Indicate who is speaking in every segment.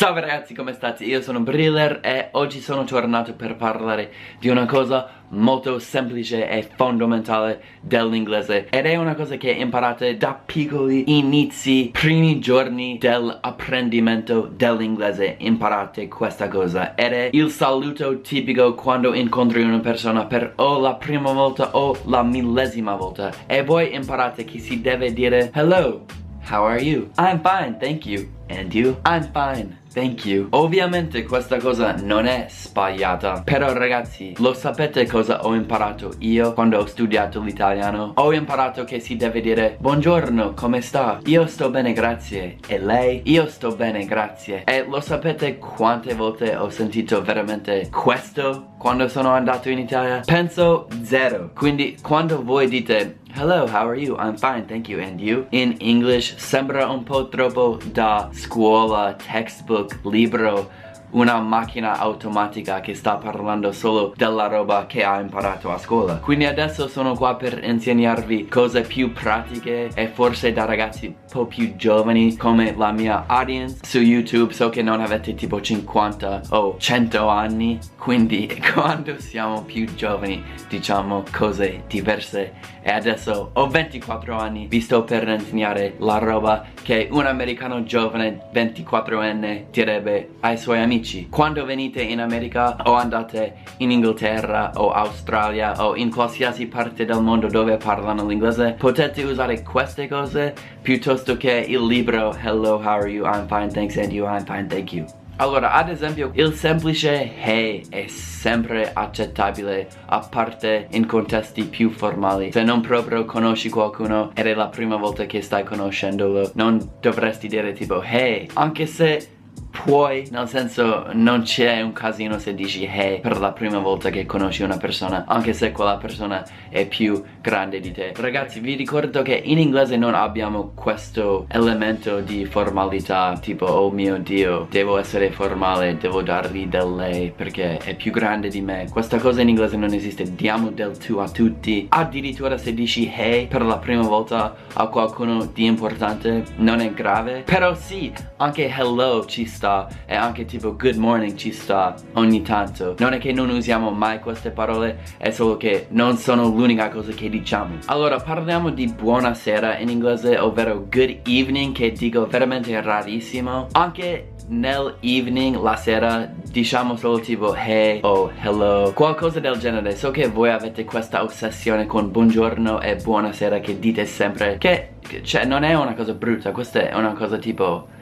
Speaker 1: Salve ragazzi come state? Io sono Briller e oggi sono tornato per parlare di una cosa molto semplice e fondamentale dell'inglese ed è una cosa che imparate da piccoli inizi, primi giorni dell'apprendimento dell'inglese. Imparate questa cosa ed è il saluto tipico quando incontri una persona per o la prima volta o la millesima volta. E voi imparate che si deve dire hello, how are you? I'm fine, thank you And you? I'm fine Thank you Ovviamente questa cosa non è sbagliata Però ragazzi Lo sapete cosa ho imparato io Quando ho studiato l'italiano Ho imparato che si deve dire Buongiorno come sta? Io sto bene grazie E lei? Io sto bene grazie E lo sapete quante volte ho sentito veramente questo Quando sono andato in Italia? Penso zero Quindi quando voi dite Hello, how are you? I'm fine, thank you. And you? In English sembra un po' troppo da scuola, textbook, libro una macchina automatica che sta parlando solo della roba che ha imparato a scuola. Quindi adesso sono qua per insegnarvi cose più pratiche e forse da ragazzi un po' più giovani come la mia audience su YouTube. So che non avete tipo 50 o 100 anni quindi quando siamo più giovani diciamo cose diverse. E adesso ho 24 anni vi sto per insegnare la roba che un americano giovane 24enne direbbe ai suoi amici amici quando venite in America o andate in Inghilterra o Australia o in qualsiasi parte del mondo dove parlano l'inglese potete usare queste cose piuttosto che il libro Hello, how are you? I'm fine, thanks and you? I'm fine, thank you allora, ad esempio, il semplice hey è sempre accettabile a parte in contesti più formali. Se non proprio conosci qualcuno ed è la prima volta che stai conoscendolo, non dovresti dire tipo hey, anche se puoi. Nel senso non c'è un casino se dici hey per la prima volta che conosci una persona anche se quella persona è più grande di te. Ragazzi vi ricordo che in inglese non abbiamo questo elemento di formalità tipo oh mio dio devo essere formale devo dargli del lei perché è più grande di me. Questa cosa in inglese non esiste. Diamo del tu a tutti. Addirittura se dici hey per la prima volta a qualcuno di importante non è grave. Però sì anche hello ci sta sta e anche tipo good morning ci sta ogni tanto. Non è che non usiamo mai queste parole è solo che non sono l'unica cosa che diciamo. Allora parliamo di buonasera in inglese ovvero good evening che dico veramente rarissimo. Anche nel evening, la sera, diciamo solo tipo hey o hello, qualcosa del genere. So che voi avete questa ossessione con buongiorno e buonasera che dite sempre che, cioè, non è una cosa brutta, questa è una cosa tipo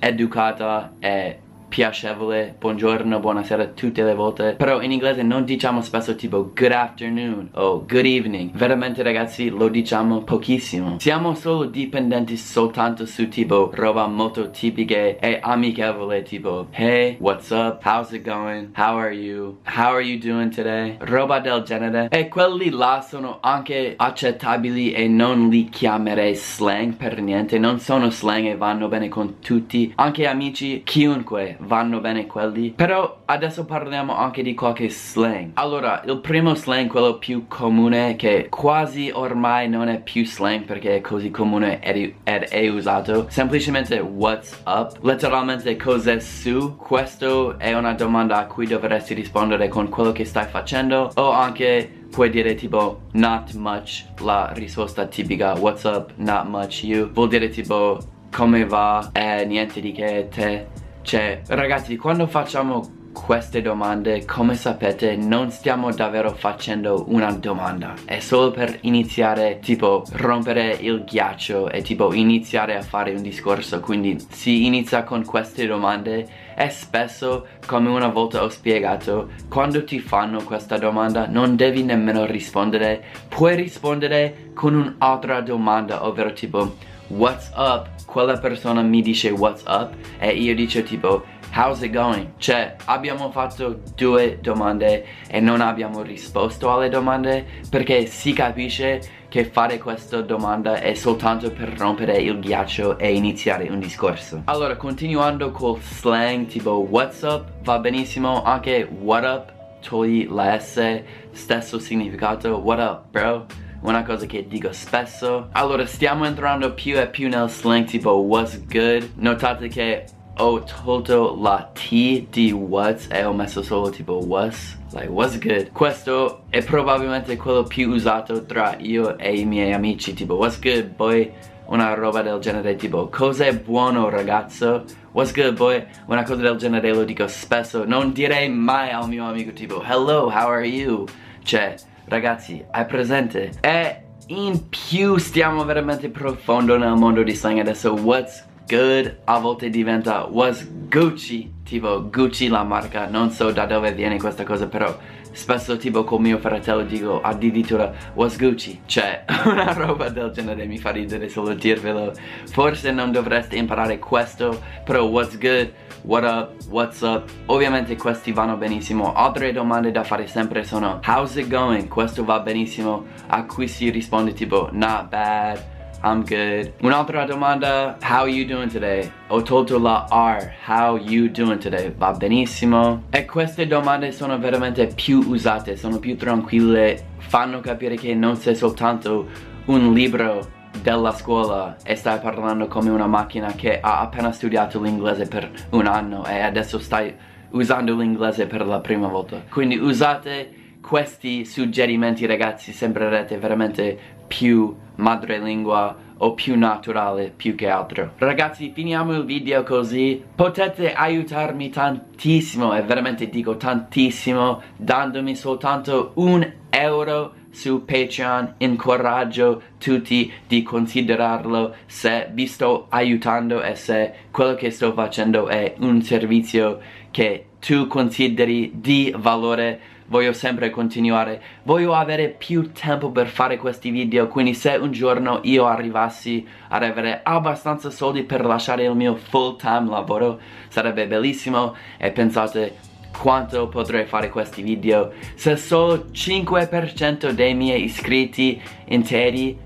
Speaker 1: educata e piacevole, buongiorno, buonasera tutte le volte Però in inglese non diciamo spesso tipo good afternoon o good evening Veramente ragazzi lo diciamo pochissimo Siamo solo dipendenti soltanto su tipo roba molto tipiche e amichevole tipo Hey, what's up? How's it going? How are you? How are you doing today? Roba del genere E quelli là sono anche accettabili e non li chiamerei slang per niente Non sono slang e vanno bene con tutti Anche amici, chiunque vanno bene quelli. Però adesso parliamo anche di qualche slang. Allora, il primo slang, quello più comune Che quasi ormai non è più slang Perché è così comune ed, ed è usato Semplicemente what's up. Letteralmente cos'è su? Questo è una domanda a cui dovresti rispondere con quello che stai facendo O anche puoi dire tipo not much La risposta tipica what's up, not much you. Vuol dire tipo come va, eh, niente di che, te cioè, ragazzi, quando facciamo queste domande, come sapete, non stiamo davvero facendo una domanda. È solo per iniziare, tipo, rompere il ghiaccio e tipo iniziare a fare un discorso. Quindi si inizia con queste domande e spesso, come una volta ho spiegato, quando ti fanno questa domanda non devi nemmeno rispondere. Puoi rispondere con un'altra domanda, ovvero tipo, what's up? Quella persona mi dice what's up? E io dico tipo how's it going? Cioè abbiamo fatto due domande e non abbiamo risposto alle domande perché si capisce che fare questa domanda è soltanto per rompere il ghiaccio e iniziare un discorso. Allora continuando col slang tipo what's up? va benissimo anche what up? togli la S stesso significato what up bro una cosa che dico spesso. Allora stiamo entrando più e più nel slang tipo what's good? Notate che ho tolto la T di what's e ho messo solo tipo what's like what's good? Questo è probabilmente quello più usato tra io e i miei amici tipo what's good boy? Una roba del genere tipo cos'è buono ragazzo? What's good boy? Una cosa del genere lo dico spesso. Non direi mai al mio amico tipo hello how are you? Cioè ragazzi hai presente? E in più stiamo veramente profondo nel mondo di slang adesso what's good a volte diventa what's Gucci tipo Gucci la marca. Non so da dove viene questa cosa però spesso tipo con mio fratello dico addirittura what's Gucci cioè una roba del genere mi fa ridere solo dirvelo. Forse non dovreste imparare questo però what's good what up what's up? Ovviamente questi vanno benissimo. Altre domande da fare sempre sono how's it going? Questo va benissimo. A cui si risponde tipo not bad I'm good. Un'altra domanda, how you doing today? Ho tolto la R, how you doing today? Va benissimo. E queste domande sono veramente più usate, sono più tranquille, fanno capire che non sei soltanto un libro della scuola e stai parlando come una macchina che ha appena studiato l'inglese per un anno e adesso stai usando l'inglese per la prima volta. Quindi usate questi suggerimenti ragazzi, sembrerete veramente più madrelingua o più naturale più che altro. Ragazzi finiamo il video così. Potete aiutarmi tantissimo e veramente dico tantissimo dandomi soltanto un euro su Patreon. Incoraggio tutti di considerarlo se vi sto aiutando e se quello che sto facendo è un servizio che tu consideri di valore voglio sempre continuare. Voglio avere più tempo per fare questi video quindi se un giorno io arrivassi ad avere abbastanza soldi per lasciare il mio full time lavoro sarebbe bellissimo. E pensate quanto potrei fare questi video. Se solo 5% dei miei iscritti interi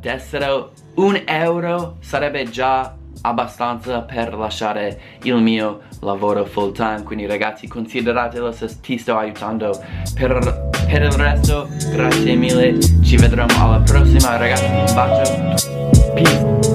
Speaker 1: dessero un euro sarebbe già abbastanza per lasciare il mio lavoro full time. Quindi ragazzi consideratelo se ti sto aiutando per, per il resto. Grazie mille. Ci vedremo alla prossima. Ragazzi un bacio. Peace